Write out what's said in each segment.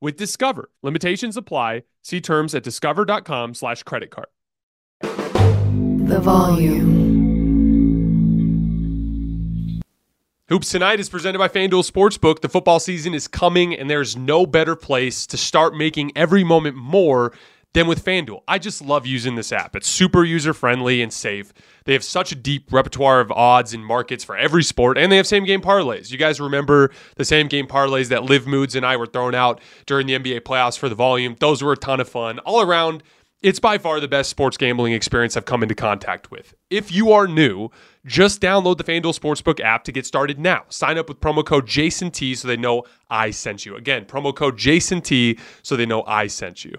with Discover. Limitations apply. See terms at discover.com slash credit card. The volume. Hoops Tonight is presented by FanDuel Sportsbook. The football season is coming, and there's no better place to start making every moment more than with FanDuel. I just love using this app. It's super user friendly and safe. They have such a deep repertoire of odds and markets for every sport, and they have same game parlays. You guys remember the same game parlays that Live Moods and I were throwing out during the NBA playoffs for the volume? Those were a ton of fun. All around, it's by far the best sports gambling experience I've come into contact with. If you are new, just download the FanDuel Sportsbook app to get started now. Sign up with promo code JASONT so they know I sent you. Again, promo code JASONT so they know I sent you.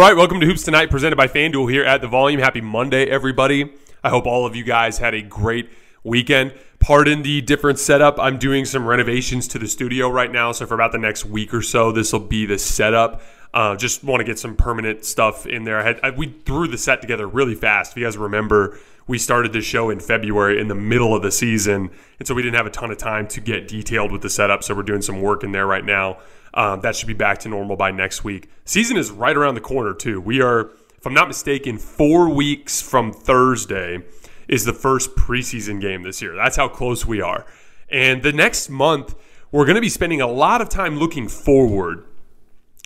Right, welcome to Hoops Tonight, presented by FanDuel here at the Volume. Happy Monday, everybody. I hope all of you guys had a great weekend. Pardon the different setup. I'm doing some renovations to the studio right now, so for about the next week or so, this will be the setup. Uh, just want to get some permanent stuff in there. I had I, we threw the set together really fast. If you guys remember, we started the show in February in the middle of the season, and so we didn't have a ton of time to get detailed with the setup. So we're doing some work in there right now. Um, that should be back to normal by next week. Season is right around the corner, too. We are, if I'm not mistaken, four weeks from Thursday is the first preseason game this year. That's how close we are. And the next month, we're going to be spending a lot of time looking forward.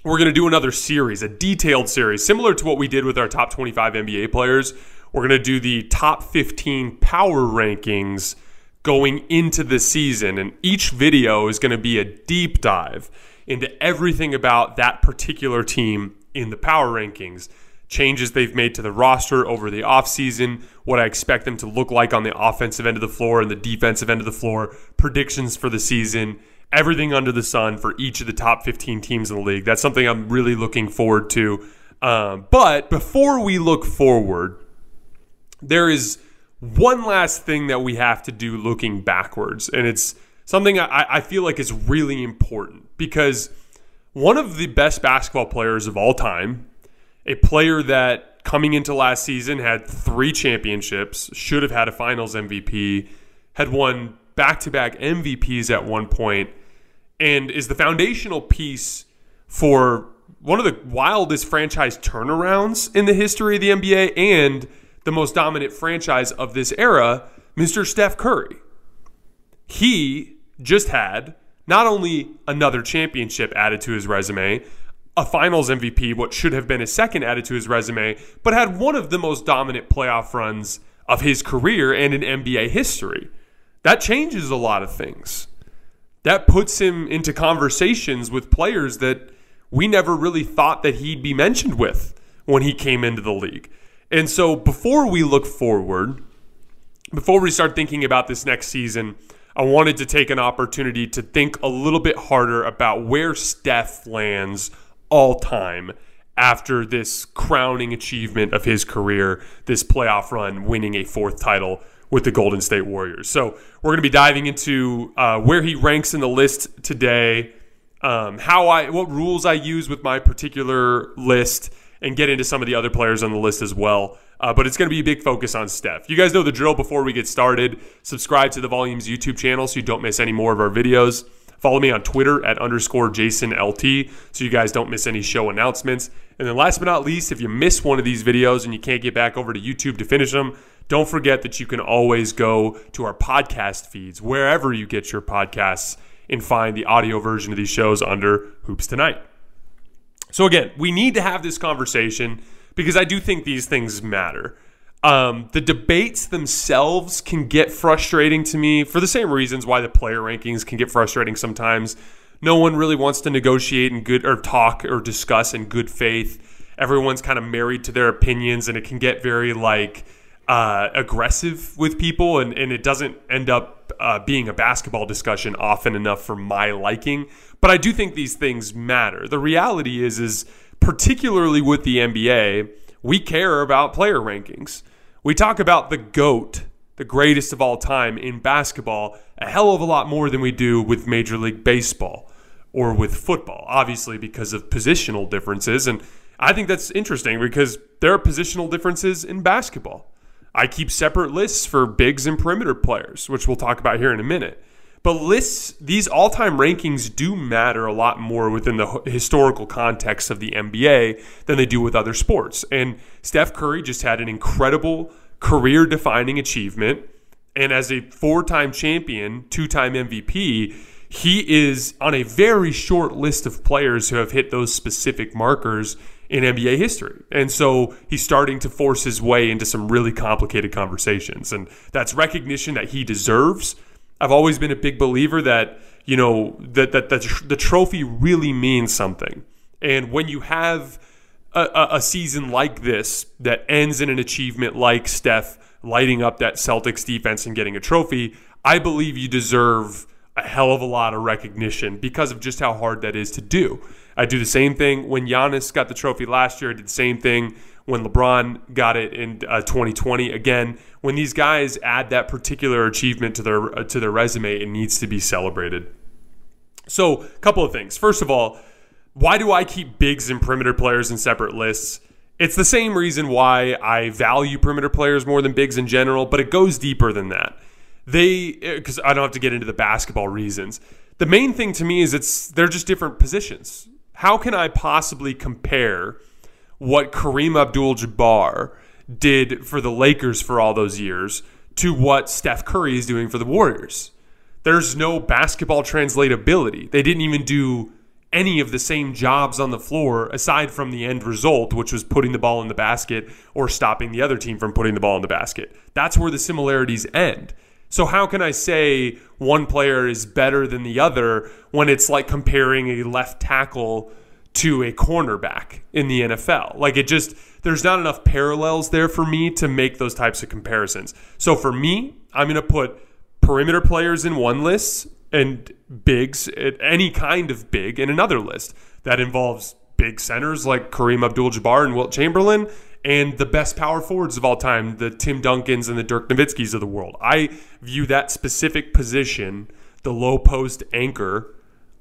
We're going to do another series, a detailed series, similar to what we did with our top 25 NBA players. We're going to do the top 15 power rankings going into the season. And each video is going to be a deep dive into everything about that particular team in the power rankings. Changes they've made to the roster over the offseason, what I expect them to look like on the offensive end of the floor and the defensive end of the floor, predictions for the season, everything under the sun for each of the top 15 teams in the league. That's something I'm really looking forward to. Um, but before we look forward, there is one last thing that we have to do looking backwards, and it's something I, I feel like is really important because one of the best basketball players of all time, a player that coming into last season had three championships, should have had a finals MVP, had won back to back MVPs at one point, and is the foundational piece for one of the wildest franchise turnarounds in the history of the NBA and the most dominant franchise of this era, Mr. Steph Curry. He just had not only another championship added to his resume, a finals MVP, what should have been his second added to his resume, but had one of the most dominant playoff runs of his career and in NBA history. That changes a lot of things. That puts him into conversations with players that we never really thought that he'd be mentioned with when he came into the league. And so before we look forward, before we start thinking about this next season, I wanted to take an opportunity to think a little bit harder about where Steph lands all time after this crowning achievement of his career, this playoff run, winning a fourth title with the Golden State Warriors. So we're going to be diving into uh, where he ranks in the list today, um, how I, what rules I use with my particular list, and get into some of the other players on the list as well. Uh, but it's going to be a big focus on Steph. You guys know the drill before we get started. Subscribe to the Volumes YouTube channel so you don't miss any more of our videos. Follow me on Twitter at underscore Jason LT so you guys don't miss any show announcements. And then last but not least, if you miss one of these videos and you can't get back over to YouTube to finish them, don't forget that you can always go to our podcast feeds, wherever you get your podcasts, and find the audio version of these shows under Hoops Tonight. So again, we need to have this conversation because I do think these things matter. Um, the debates themselves can get frustrating to me for the same reasons why the player rankings can get frustrating sometimes. No one really wants to negotiate in good or talk or discuss in good faith. Everyone's kind of married to their opinions, and it can get very like uh, aggressive with people, and, and it doesn't end up uh, being a basketball discussion often enough for my liking. But I do think these things matter. The reality is, is particularly with the NBA, we care about player rankings. We talk about the GOAT, the greatest of all time in basketball, a hell of a lot more than we do with Major League Baseball or with football, obviously because of positional differences. And I think that's interesting because there are positional differences in basketball. I keep separate lists for bigs and perimeter players, which we'll talk about here in a minute. But lists, these all time rankings do matter a lot more within the historical context of the NBA than they do with other sports. And Steph Curry just had an incredible career defining achievement. And as a four time champion, two time MVP, he is on a very short list of players who have hit those specific markers in NBA history. And so he's starting to force his way into some really complicated conversations. And that's recognition that he deserves I've always been a big believer that you know that that, that the trophy really means something, and when you have a, a season like this that ends in an achievement like Steph lighting up that Celtics defense and getting a trophy, I believe you deserve a hell of a lot of recognition because of just how hard that is to do. I do the same thing when Giannis got the trophy last year. I did the same thing when LeBron got it in uh, 2020. Again, when these guys add that particular achievement to their uh, to their resume, it needs to be celebrated. So, a couple of things. First of all, why do I keep bigs and perimeter players in separate lists? It's the same reason why I value perimeter players more than bigs in general, but it goes deeper than that. They because uh, I don't have to get into the basketball reasons. The main thing to me is it's they're just different positions. How can I possibly compare what Kareem Abdul Jabbar did for the Lakers for all those years to what Steph Curry is doing for the Warriors. There's no basketball translatability. They didn't even do any of the same jobs on the floor aside from the end result, which was putting the ball in the basket or stopping the other team from putting the ball in the basket. That's where the similarities end. So, how can I say one player is better than the other when it's like comparing a left tackle to a cornerback in the NFL. Like it just there's not enough parallels there for me to make those types of comparisons. So for me, I'm going to put perimeter players in one list and bigs, any kind of big, in another list that involves big centers like Kareem Abdul-Jabbar and Wilt Chamberlain, and the best power forwards of all time, the Tim Duncans and the Dirk Nowitzkis of the world. I view that specific position, the low post anchor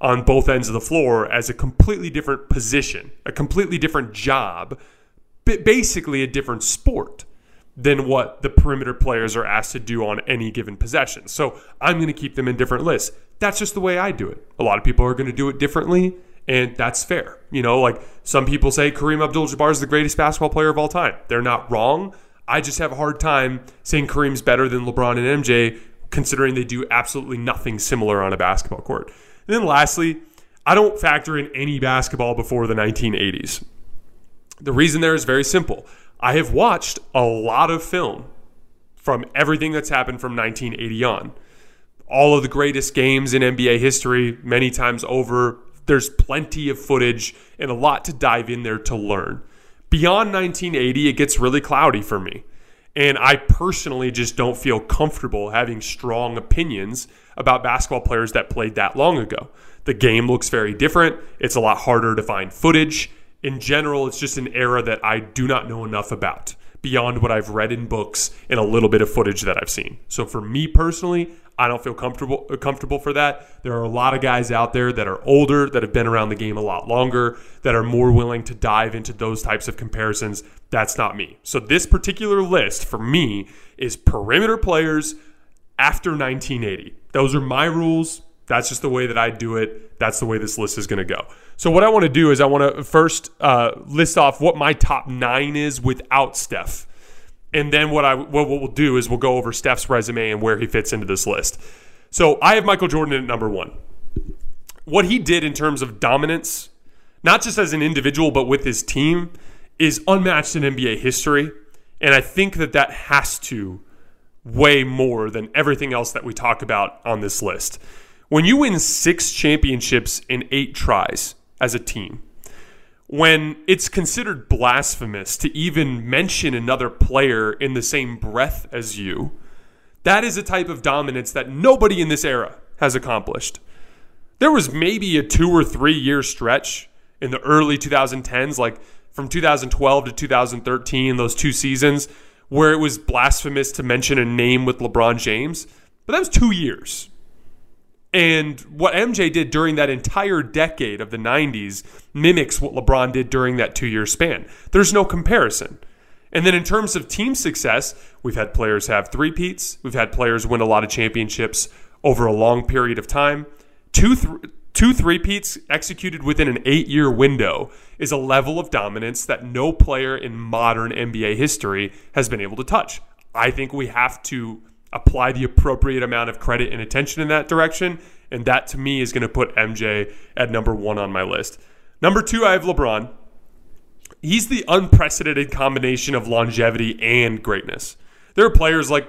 on both ends of the floor, as a completely different position, a completely different job, basically a different sport than what the perimeter players are asked to do on any given possession. So I'm going to keep them in different lists. That's just the way I do it. A lot of people are going to do it differently and that's fair. You know, like some people say Kareem Abdul Jabbar is the greatest basketball player of all time. They're not wrong. I just have a hard time saying Kareem's better than LeBron and MJ, considering they do absolutely nothing similar on a basketball court. And then lastly, I don't factor in any basketball before the 1980s. The reason there is very simple. I have watched a lot of film from everything that's happened from 1980 on. All of the greatest games in NBA history, many times over, there's plenty of footage and a lot to dive in there to learn. Beyond 1980, it gets really cloudy for me. And I personally just don't feel comfortable having strong opinions about basketball players that played that long ago. The game looks very different. It's a lot harder to find footage. In general, it's just an era that I do not know enough about beyond what I've read in books and a little bit of footage that I've seen. So for me personally, I don't feel comfortable comfortable for that. There are a lot of guys out there that are older, that have been around the game a lot longer, that are more willing to dive into those types of comparisons. That's not me. So this particular list for me is perimeter players after 1980. Those are my rules. That's just the way that I do it. That's the way this list is going to go. So what I want to do is I want to first uh, list off what my top nine is without Steph and then what I what we'll do is we'll go over Steph's resume and where he fits into this list. So I have Michael Jordan at number one. What he did in terms of dominance, not just as an individual but with his team, is unmatched in NBA history, and I think that that has to weigh more than everything else that we talk about on this list. When you win six championships in eight tries as a team, when it's considered blasphemous to even mention another player in the same breath as you, that is a type of dominance that nobody in this era has accomplished. There was maybe a two or three year stretch in the early 2010s, like from 2012 to 2013, those two seasons, where it was blasphemous to mention a name with LeBron James. But that was two years. And what MJ did during that entire decade of the 90s mimics what LeBron did during that two year span. There's no comparison. And then in terms of team success, we've had players have three peats, we've had players win a lot of championships over a long period of time. Two, th- two three peats executed within an eight year window is a level of dominance that no player in modern NBA history has been able to touch. I think we have to apply the appropriate amount of credit and attention in that direction. And that to me is going to put MJ at number one on my list. Number two, I have LeBron. He's the unprecedented combination of longevity and greatness. There are players like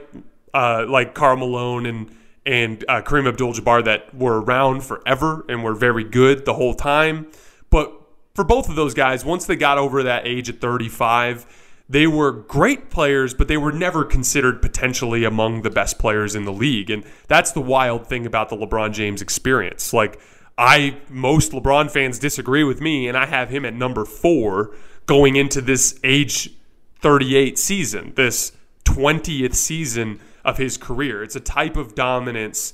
uh, like Karl Malone and and uh, Kareem Abdul-Jabbar that were around forever and were very good the whole time. But for both of those guys, once they got over that age at 35, they were great players, but they were never considered potentially among the best players in the league. And that's the wild thing about the LeBron James experience. Like, I, most LeBron fans disagree with me, and I have him at number four going into this age 38 season, this 20th season of his career. It's a type of dominance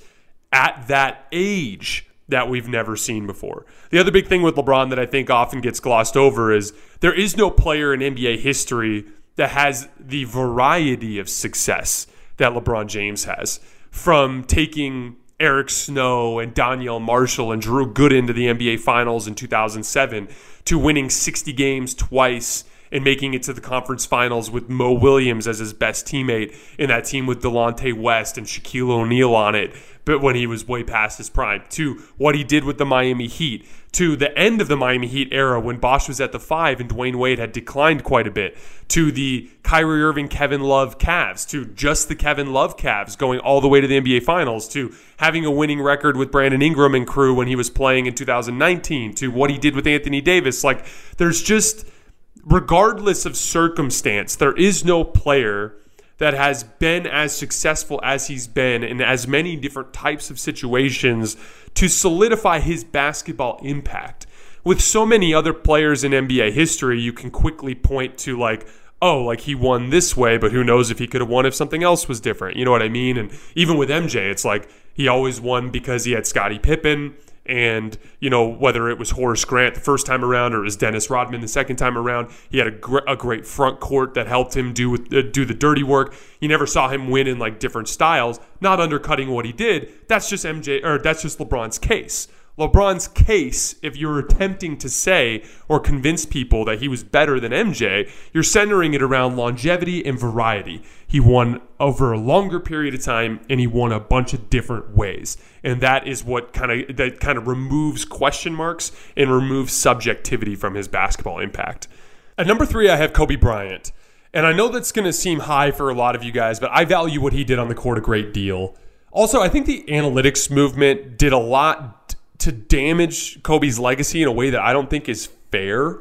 at that age that we've never seen before. The other big thing with LeBron that I think often gets glossed over is there is no player in NBA history that has the variety of success that LeBron James has. From taking Eric Snow and Donyell Marshall and Drew Gooden to the NBA Finals in 2007 to winning 60 games twice and making it to the conference finals with Mo Williams as his best teammate in that team with Delonte West and Shaquille O'Neal on it, but when he was way past his prime, to what he did with the Miami Heat, to the end of the Miami Heat era when Bosh was at the five and Dwyane Wade had declined quite a bit, to the Kyrie Irving, Kevin Love Cavs, to just the Kevin Love Cavs going all the way to the NBA Finals, to having a winning record with Brandon Ingram and crew when he was playing in 2019, to what he did with Anthony Davis. Like, there's just regardless of circumstance, there is no player that has been as successful as he's been in as many different types of situations to solidify his basketball impact. With so many other players in NBA history, you can quickly point to like, oh, like he won this way, but who knows if he could have won if something else was different. You know what I mean? And even with MJ, it's like he always won because he had Scottie Pippen and you know whether it was Horace Grant the first time around or it was Dennis Rodman the second time around, he had a, gr- a great front court that helped him do uh, do the dirty work. You never saw him win in like different styles, not undercutting what he did. That's just MJ or that's just LeBron's case. LeBron's case, if you're attempting to say or convince people that he was better than MJ, you're centering it around longevity and variety. He won over a longer period of time and he won a bunch of different ways. And that is what kind of that kind of removes question marks and removes subjectivity from his basketball impact. At number 3 I have Kobe Bryant. And I know that's going to seem high for a lot of you guys, but I value what he did on the court a great deal. Also, I think the analytics movement did a lot to damage Kobe's legacy in a way that I don't think is fair.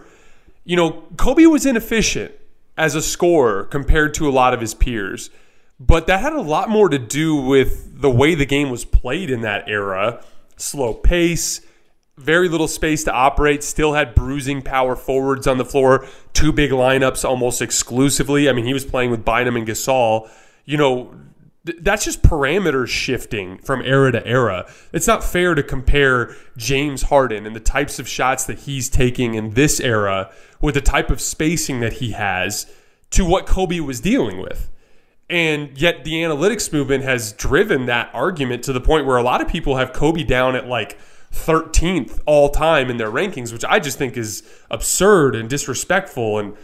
You know, Kobe was inefficient as a scorer compared to a lot of his peers, but that had a lot more to do with the way the game was played in that era. Slow pace, very little space to operate, still had bruising power forwards on the floor, two big lineups almost exclusively. I mean, he was playing with Bynum and Gasol. You know, that's just parameters shifting from era to era. It's not fair to compare James Harden and the types of shots that he's taking in this era with the type of spacing that he has to what Kobe was dealing with. And yet the analytics movement has driven that argument to the point where a lot of people have Kobe down at like 13th all time in their rankings, which I just think is absurd and disrespectful. And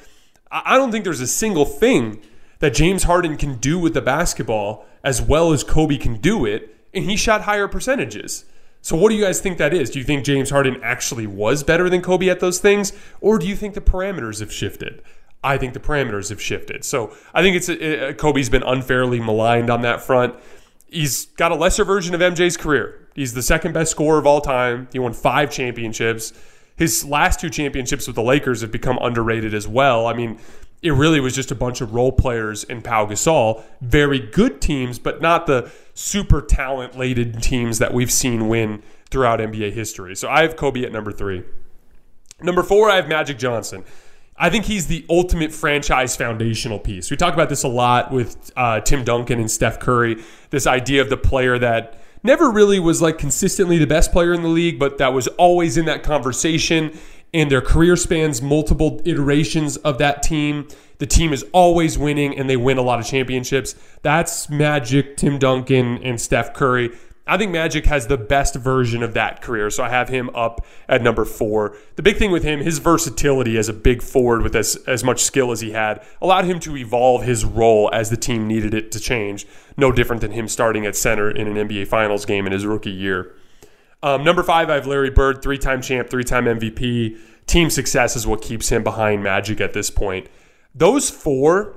I don't think there's a single thing that James Harden can do with the basketball as well as Kobe can do it, and he shot higher percentages. So, what do you guys think that is? Do you think James Harden actually was better than Kobe at those things, or do you think the parameters have shifted? I think the parameters have shifted. So, I think it's a, a, Kobe's been unfairly maligned on that front. He's got a lesser version of MJ's career. He's the second best scorer of all time. He won five championships. His last two championships with the Lakers have become underrated as well. I mean, it really was just a bunch of role players in Pau Gasol. Very good teams, but not the super talent laden teams that we've seen win throughout NBA history. So I have Kobe at number three. Number four, I have Magic Johnson. I think he's the ultimate franchise foundational piece. We talk about this a lot with uh, Tim Duncan and Steph Curry. This idea of the player that never really was like consistently the best player in the league, but that was always in that conversation and their career spans multiple iterations of that team. The team is always winning and they win a lot of championships. That's Magic, Tim Duncan, and Steph Curry. I think Magic has the best version of that career, so I have him up at number four. The big thing with him, his versatility as a big forward with as, as much skill as he had, allowed him to evolve his role as the team needed it to change. No different than him starting at center in an NBA Finals game in his rookie year. Um, number five, I have Larry Bird, three time champ, three time MVP. Team success is what keeps him behind Magic at this point. Those four,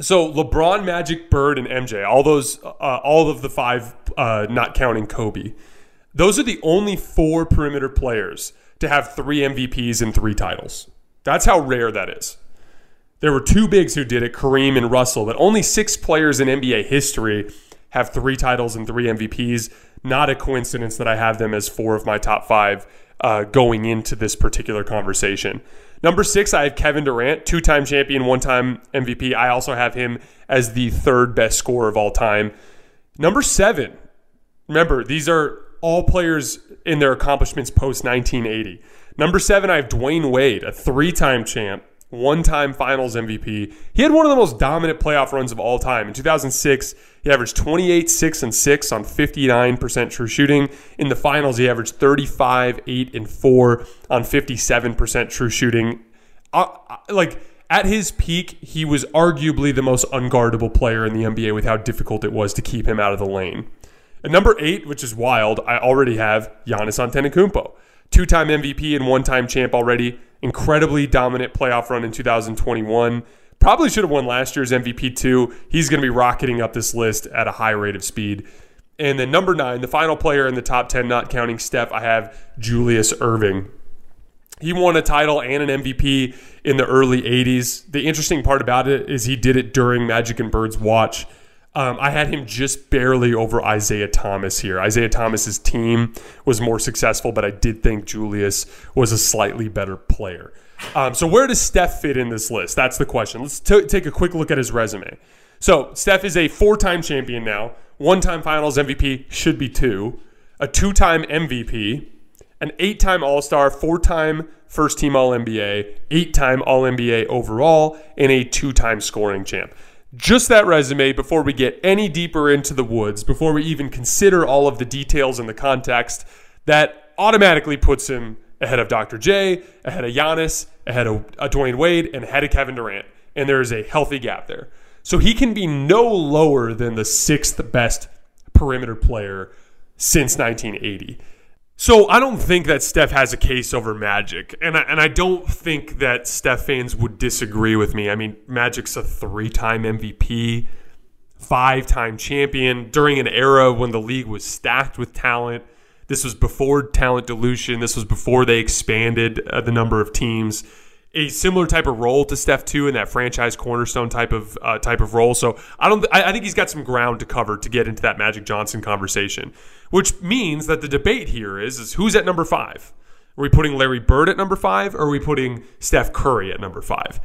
so LeBron, Magic, Bird, and MJ, all those, uh, all of the five, uh, not counting Kobe, those are the only four perimeter players to have three MVPs and three titles. That's how rare that is. There were two bigs who did it, Kareem and Russell, but only six players in NBA history have three titles and three MVPs. Not a coincidence that I have them as four of my top five uh, going into this particular conversation. Number six, I have Kevin Durant, two time champion, one time MVP. I also have him as the third best scorer of all time. Number seven, remember, these are all players in their accomplishments post 1980. Number seven, I have Dwyane Wade, a three time champ, one time finals MVP. He had one of the most dominant playoff runs of all time. In 2006, he averaged 28, 6, and 6 on 59% true shooting. In the finals, he averaged 35, 8, and 4 on 57% true shooting. Uh, uh, like, at his peak, he was arguably the most unguardable player in the NBA with how difficult it was to keep him out of the lane. At number eight, which is wild, I already have Giannis Antetokounmpo. Two-time MVP and one-time champ already incredibly dominant playoff run in 2021. Probably should have won last year's MVP too. He's going to be rocketing up this list at a high rate of speed. And then number nine, the final player in the top 10, not counting Steph, I have Julius Erving. He won a title and an MVP in the early 80s. The interesting part about it is he did it during Magic and Bird's watch. Um, I had him just barely over Isiah Thomas here. Isiah Thomas's team was more successful, but I did think Julius was a slightly better player. Um, so where does Steph fit in this list? That's the question. Let's t- take a quick look at his resume. So Steph is a four-time champion now, one-time Finals MVP, should be two, a two-time MVP, an eight-time All-Star, four-time first-team All-NBA, eight-time All-NBA overall, and a two-time scoring champ. Just that resume before we get any deeper into the woods, before we even consider all of the details and the context, that automatically puts him ahead of Dr. J, ahead of Giannis, ahead of uh, Dwyane Wade, and ahead of Kevin Durant. And there is a healthy gap there. So he can be no lower than the sixth best perimeter player since 1980. So I don't think that Steph has a case over Magic, and I, and I don't think that Steph fans would disagree with me. I mean, Magic's a three-time MVP, five-time champion during an era when the league was stacked with talent. This was before talent dilution. This was before they expanded uh, the number of teams. A similar type of role to Steph too in that franchise cornerstone type of uh, type of role. So I don't. I, I think he's got some ground to cover to get into that Magic Johnson conversation which means that the debate here is, is who's at number five? Are we putting Larry Bird at number five or are we putting Steph Curry at number five?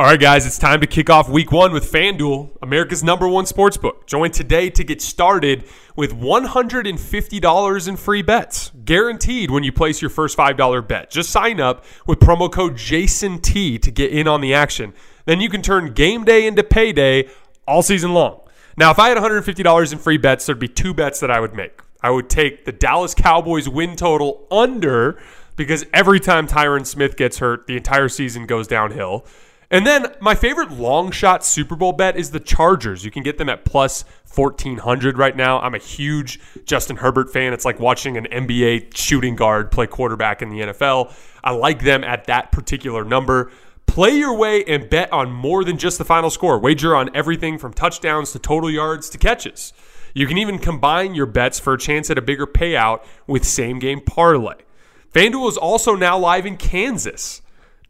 All right, guys, it's time to kick off week one with FanDuel, America's number one sportsbook. Join today to get started with $150 in free bets, guaranteed when you place your first $5 bet. Just sign up with promo code JASONT to get in on the action. Then you can turn game day into payday all season long. Now, if I had $150 in free bets, there'd be two bets that I would make. I would take the Dallas Cowboys win total under because every time Tyron Smith gets hurt, the entire season goes downhill. And then my favorite long shot Super Bowl bet is the Chargers. You can get them at plus 1400 right now. I'm a huge Justin Herbert fan. It's like watching an NBA shooting guard play quarterback in the NFL. I like them at that particular number. Play your way and bet on more than just the final score. Wager on everything from touchdowns to total yards to catches. You can even combine your bets for a chance at a bigger payout with same game parlay. FanDuel is also now live in Kansas.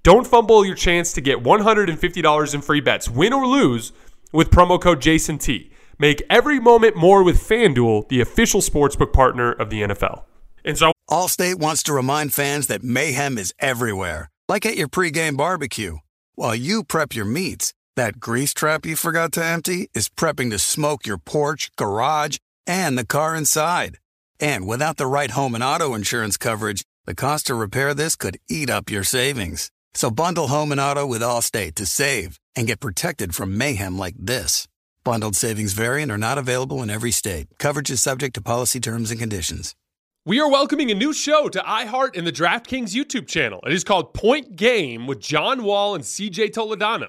Don't fumble your chance to get $150 in free bets, win or lose, with promo code JASONT. Make every moment more with FanDuel, the official sportsbook partner of the NFL. And so, Allstate wants to remind fans that mayhem is everywhere, like at your pregame barbecue. While you prep your meats, that grease trap you forgot to empty is prepping to smoke your porch, garage, and the car inside. And without the right home and auto insurance coverage, the cost to repair this could eat up your savings. So bundle home and auto with Allstate to save and get protected from mayhem like this. Bundled savings variant are not available in every state. Coverage is subject to policy terms and conditions. We are welcoming a new show to iHeart and the DraftKings YouTube channel. It is called Point Game with John Wall and CJ Toledano.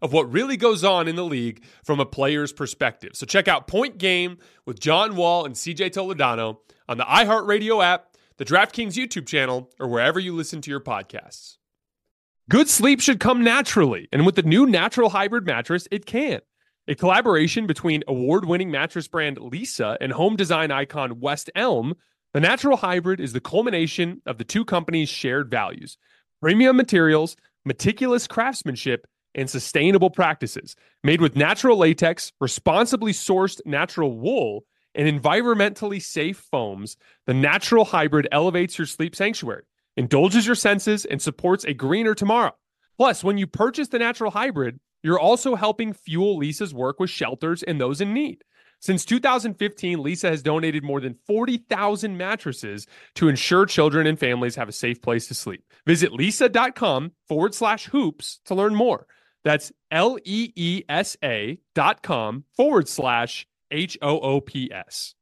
of what really goes on in the league from a player's perspective. So check out Point Game with John Wall and CJ Toledano on the iHeartRadio app, the DraftKings YouTube channel, or wherever you listen to your podcasts. Good sleep should come naturally, and with the new Natural Hybrid mattress, it can. A collaboration between award winning mattress brand Leesa and home design icon West Elm, the Natural Hybrid is the culmination of the two companies' shared values premium materials, meticulous craftsmanship, and sustainable practices. Made with natural latex, responsibly sourced natural wool, and environmentally safe foams, the natural hybrid elevates your sleep sanctuary, indulges your senses, and supports a greener tomorrow. Plus, when you purchase the natural hybrid, you're also helping fuel Leesa's work with shelters and those in need. Since 2015, Leesa has donated more than 40,000 mattresses to ensure children and families have a safe place to sleep. Visit leesa.com forward slash hoops to learn more. That's L E E S A dot com forward slash H O O P S.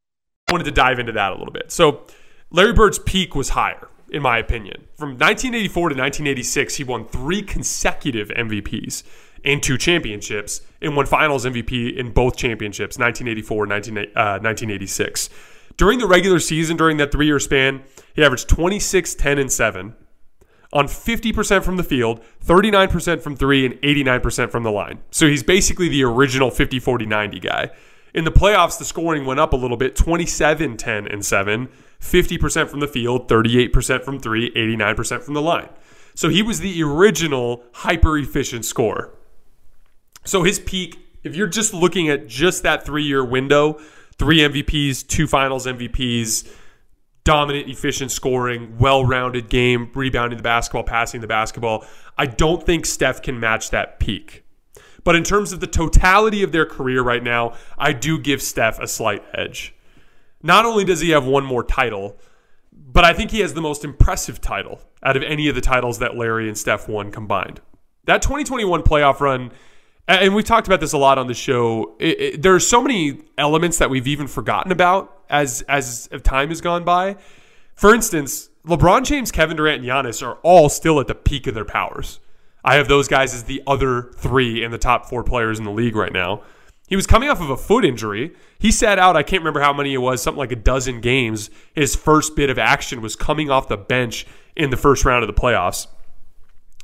I wanted to dive into that a little bit. So, Larry Bird's peak was higher. in my opinion. From 1984 to 1986, he won three consecutive MVPs in two championships and won finals MVP in both championships, 1984 and 19, uh, 1986. During the regular season, during that three year span, he averaged 26, 10, and 7 on 50% from the field, 39% from three, and 89% from the line. So he's basically the original 50, 40, 90 guy. In the playoffs, the scoring went up a little bit 27, 10, and 7, 50% from the field, 38% from three, 89% from the line. So he was the original hyper efficient scorer. So his peak, if you're just looking at just that three year window, three MVPs, two finals MVPs, dominant, efficient scoring, well rounded game, rebounding the basketball, passing the basketball. I don't think Steph can match that peak. But in terms of the totality of their career right now, I do give Steph a slight edge. Not only does he have one more title, but I think he has the most impressive title out of any of the titles that Larry and Steph won combined. That 2021 playoff run and we've talked about this a lot on the show. It, it, there are so many elements that we've even forgotten about as as time has gone by. For instance, LeBron James, Kevin Durant, and Giannis are all still at the peak of their powers. I have those guys as the other three in the top four players in the league right now. He was coming off of a foot injury. He sat out, I can't remember how many it was, something like a dozen games. His first bit of action was coming off the bench in the first round of the playoffs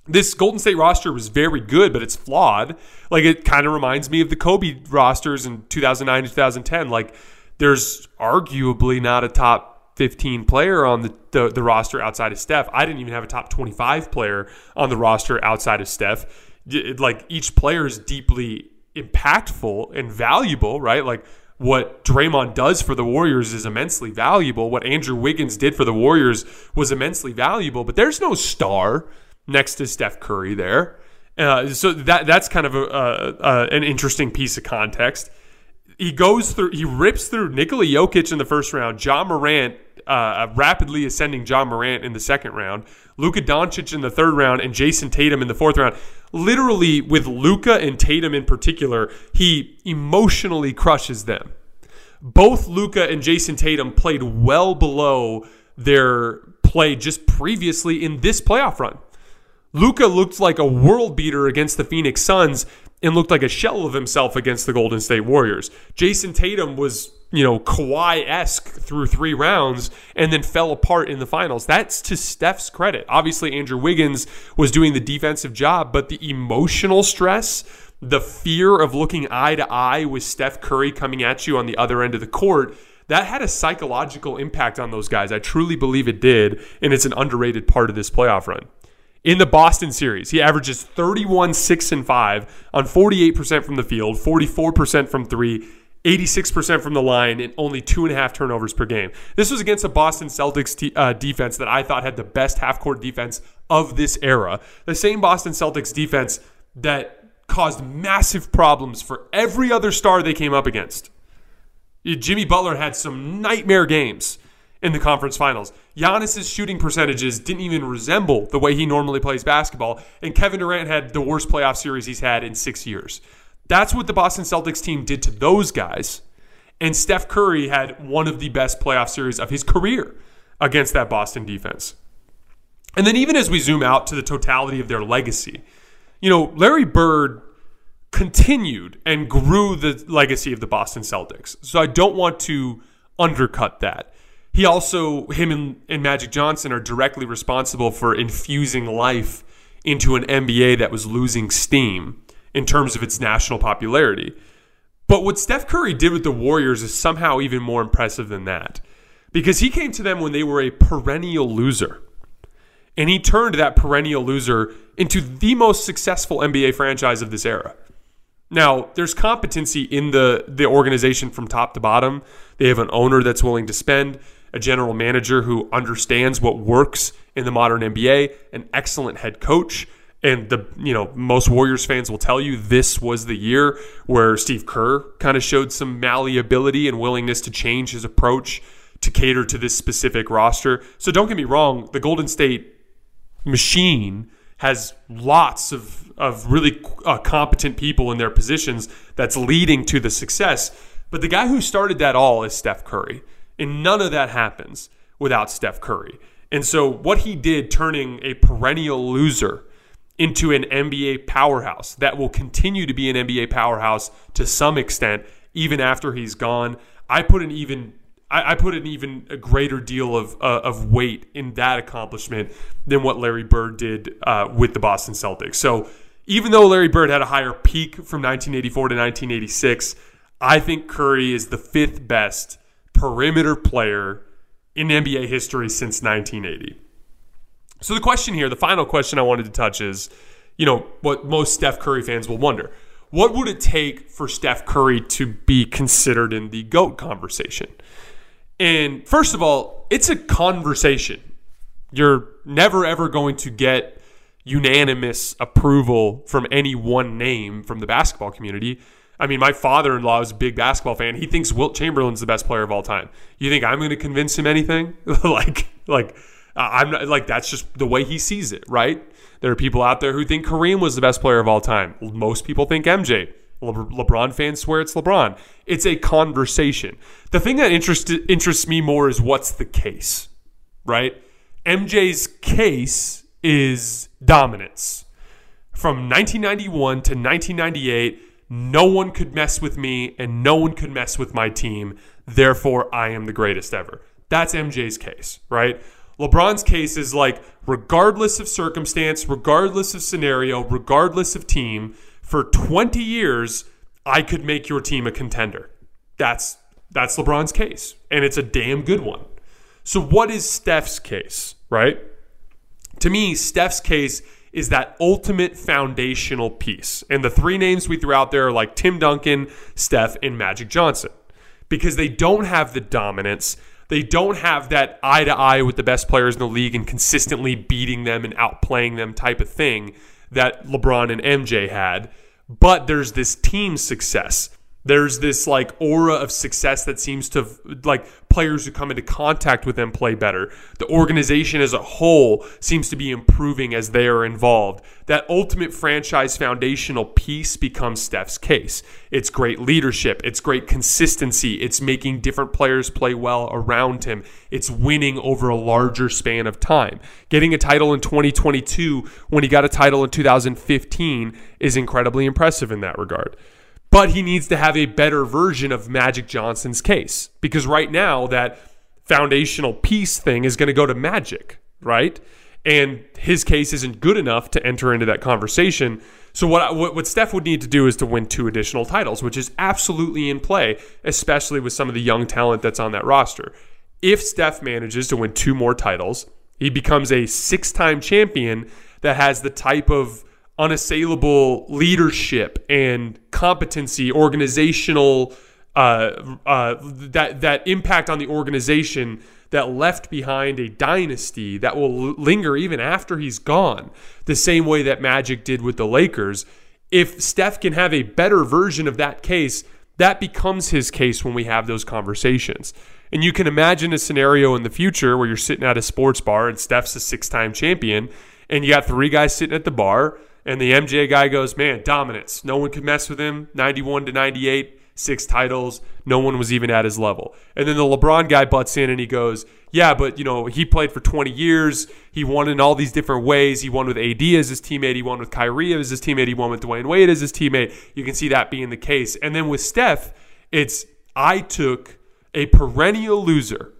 this Golden State roster was very good, but it's flawed. Like it kind of reminds me of the Kobe rosters in 2009 and 2010. Like there's arguably not a top 15 player on the, the, the roster outside of Steph. I didn't even have a top 25 player on the roster outside of Steph. Like each player is deeply impactful and valuable, right? Like what Draymond does for the Warriors is immensely valuable. What Andrew Wiggins did for the Warriors was immensely valuable, but there's no star next to Steph Curry there. Uh, so that that's kind of a, a, an interesting piece of context. He goes through, he rips through Nikola Jokic in the first round, Ja Morant, uh, rapidly ascending Ja Morant in the second round, Luka Doncic in the third round, and Jayson Tatum in the fourth round. Literally, with Luka and Tatum in particular, he emotionally crushes them. Both Luka and Jayson Tatum played well below their play just previously in this playoff run. Luka looked like a world beater against the Phoenix Suns and looked like a shell of himself against the Golden State Warriors. Jayson Tatum was, you know, Kawhi esque through three rounds and then fell apart in the finals. That's to Steph's credit. Obviously, Andrew Wiggins was doing the defensive job, but the emotional stress, the fear of looking eye to eye with Steph Curry coming at you on the other end of the court, that had a psychological impact on those guys. I truly believe it did, and it's an underrated part of this playoff run in the Boston series. He averages 31, 6, and 5 on 48% from the field, 44% from three, 86% from the line, and only two and a half turnovers per game. This was against a Boston Celtics t- uh, defense that I thought had the best half court defense of this era. The same Boston Celtics defense that caused massive problems for every other star they came up against. Jimmy Butler had some nightmare games in the conference finals. Giannis's shooting percentages didn't even resemble the way he normally plays basketball, and Kevin Durant had the worst playoff series he's had in six years. That's what the Boston Celtics team did to those guys. And Steph Curry had one of the best playoff series of his career against that Boston defense. And then, even as we zoom out to the totality of their legacy, you know, Larry Bird continued and grew the legacy of the Boston Celtics. So I don't want to undercut that. He also, him and, and Magic Johnson are directly responsible for infusing life into an NBA that was losing steam in terms of its national popularity. But what Steph Curry did with the Warriors is somehow even more impressive than that. Because he came to them when they were a perennial loser. And he turned that perennial loser into the most successful NBA franchise of this era. Now, there's competency in the, the organization from top to bottom. They have an owner that's willing to spend a general manager who understands what works in the modern NBA, an excellent head coach. And the you know most Warriors fans will tell you this was the year where Steve Kerr kind of showed some malleability and willingness to change his approach to cater to this specific roster. So don't get me wrong, the Golden State machine has lots of of really uh, competent people in their positions that's leading to the success. But the guy who started that all is Steph Curry. And none of that happens without Steph Curry. And so, what he did, turning a perennial loser into an NBA powerhouse that will continue to be an NBA powerhouse to some extent, even after he's gone. I put an even I, put an even a greater deal of uh, of weight in that accomplishment than what Larry Bird did uh, with the Boston Celtics. So even though Larry Bird had a higher peak from 1984 to 1986, I think Curry is the fifth best perimeter player in NBA history since 1980. So the question here, the final question I wanted to touch is, you know, what most Steph Curry fans will wonder. What would it take for Steph Curry to be considered in the GOAT conversation? And first of all, it's a conversation. You're never ever going to get unanimous approval from any one name from the basketball community. I mean, my father in law is a big basketball fan. He thinks Wilt Chamberlain's the best player of all time. You think I'm going to convince him anything? like, like, uh, I'm not like that's just the way he sees it, right? There are people out there who think Kareem was the best player of all time. Most people think MJ. Le- LeBron fans swear it's LeBron. It's a conversation. The thing that interests interests me more is what's the case, right? MJ's case is dominance. From 1991 to 1998, no one could mess with me and no one could mess with my team. Therefore, I am the greatest ever. That's MJ's case, right? LeBron's case is like, regardless of circumstance, regardless of scenario, regardless of team, for 20 years, I could make your team a contender. That's that's LeBron's case, and it's a damn good one. So what is Steph's case, right? To me, Steph's case is that ultimate foundational piece. And the three names we threw out there are like Tim Duncan, Steph, and Magic Johnson. Because they don't have the dominance, they don't have that eye to eye with the best players in the league and consistently beating them and outplaying them type of thing that LeBron and MJ had. But there's this team success. There's this like aura of success that seems to like players who come into contact with them play better. The organization as a whole seems to be improving as they are involved. That ultimate franchise foundational piece becomes Steph's case. It's great leadership, it's great consistency, it's making different players play well around him, it's winning over a larger span of time. Getting a title in 2022 when he got a title in 2015 is incredibly impressive in that regard but he needs to have a better version of Magic Johnson's case because right now that foundational piece thing is going to go to Magic, right? And his case isn't good enough to enter into that conversation. So what, what Steph would need to do is to win two additional titles, which is absolutely in play, especially with some of the young talent that's on that roster. If Steph manages to win two more titles, he becomes a six-time champion that has the type of unassailable leadership and competency, organizational uh, uh, that that impact on the organization that left behind a dynasty that will linger even after he's gone, the same way that Magic did with the Lakers. If Steph can have a better version of that case, that becomes his case when we have those conversations. And you can imagine a scenario in the future where you're sitting at a sports bar and Steph's a six time champion, and you got three guys sitting at the bar and the MJ guy goes, man, dominance. No one could mess with him. 91 to 98, six titles. No one was even at his level. And then the LeBron guy butts in and he goes, yeah, but you know, he played for 20 years. He won in all these different ways. He won with AD as his teammate. He won with Kyrie as his teammate. He won with Dwyane Wade as his teammate. You can see that being the case. And then with Steph, it's I took a perennial loser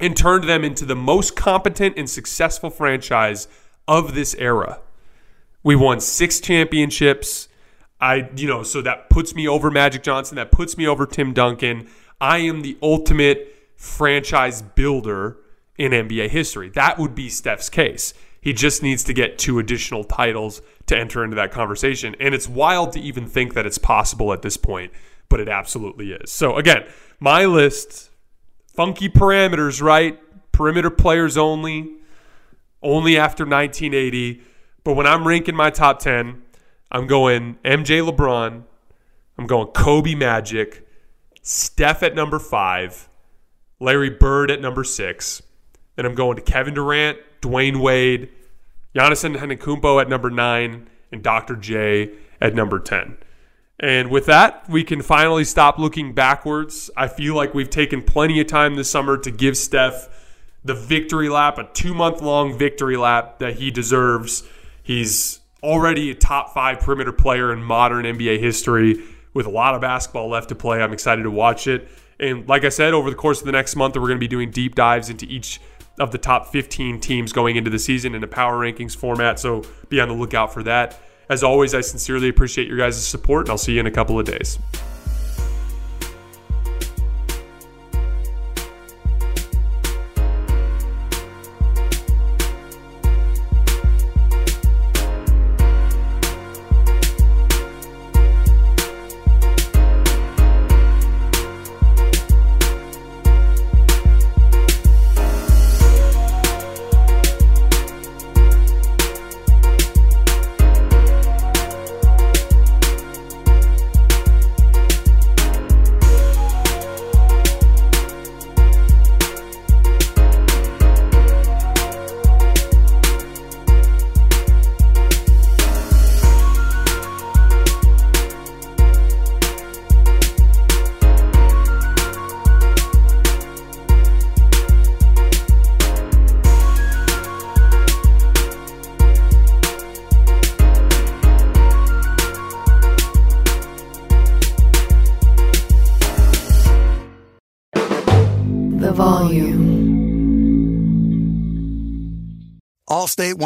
and turned them into the most competent and successful franchise of this era. We won six championships. I, you know, so that puts me over Magic Johnson. That puts me over Tim Duncan. I am the ultimate franchise builder in NBA history. That would be Steph's case. He just needs to get two additional titles to enter into that conversation. And it's wild to even think that it's possible at this point, but it absolutely is. So, again, my list funky parameters, right? Perimeter players only, only after 1980. But when I'm ranking my top 10, I'm going MJ LeBron, I'm going Kobe Magic, Steph at number five, Larry Bird at number six. Then I'm going to Kevin Durant, Dwyane Wade, Giannis Antetokounmpo at number nine, and Dr. J at number 10. And with that, we can finally stop looking backwards. I feel like we've taken plenty of time this summer to give Steph the victory lap, a two month long victory lap that he deserves. He's already a top five perimeter player in modern NBA history with a lot of basketball left to play. I'm excited to watch it. And like I said, over the course of the next month, we're going to be doing deep dives into each of the top 15 teams going into the season in a power rankings format. So be on the lookout for that. As always, I sincerely appreciate your guys' support, and I'll see you in a couple of days.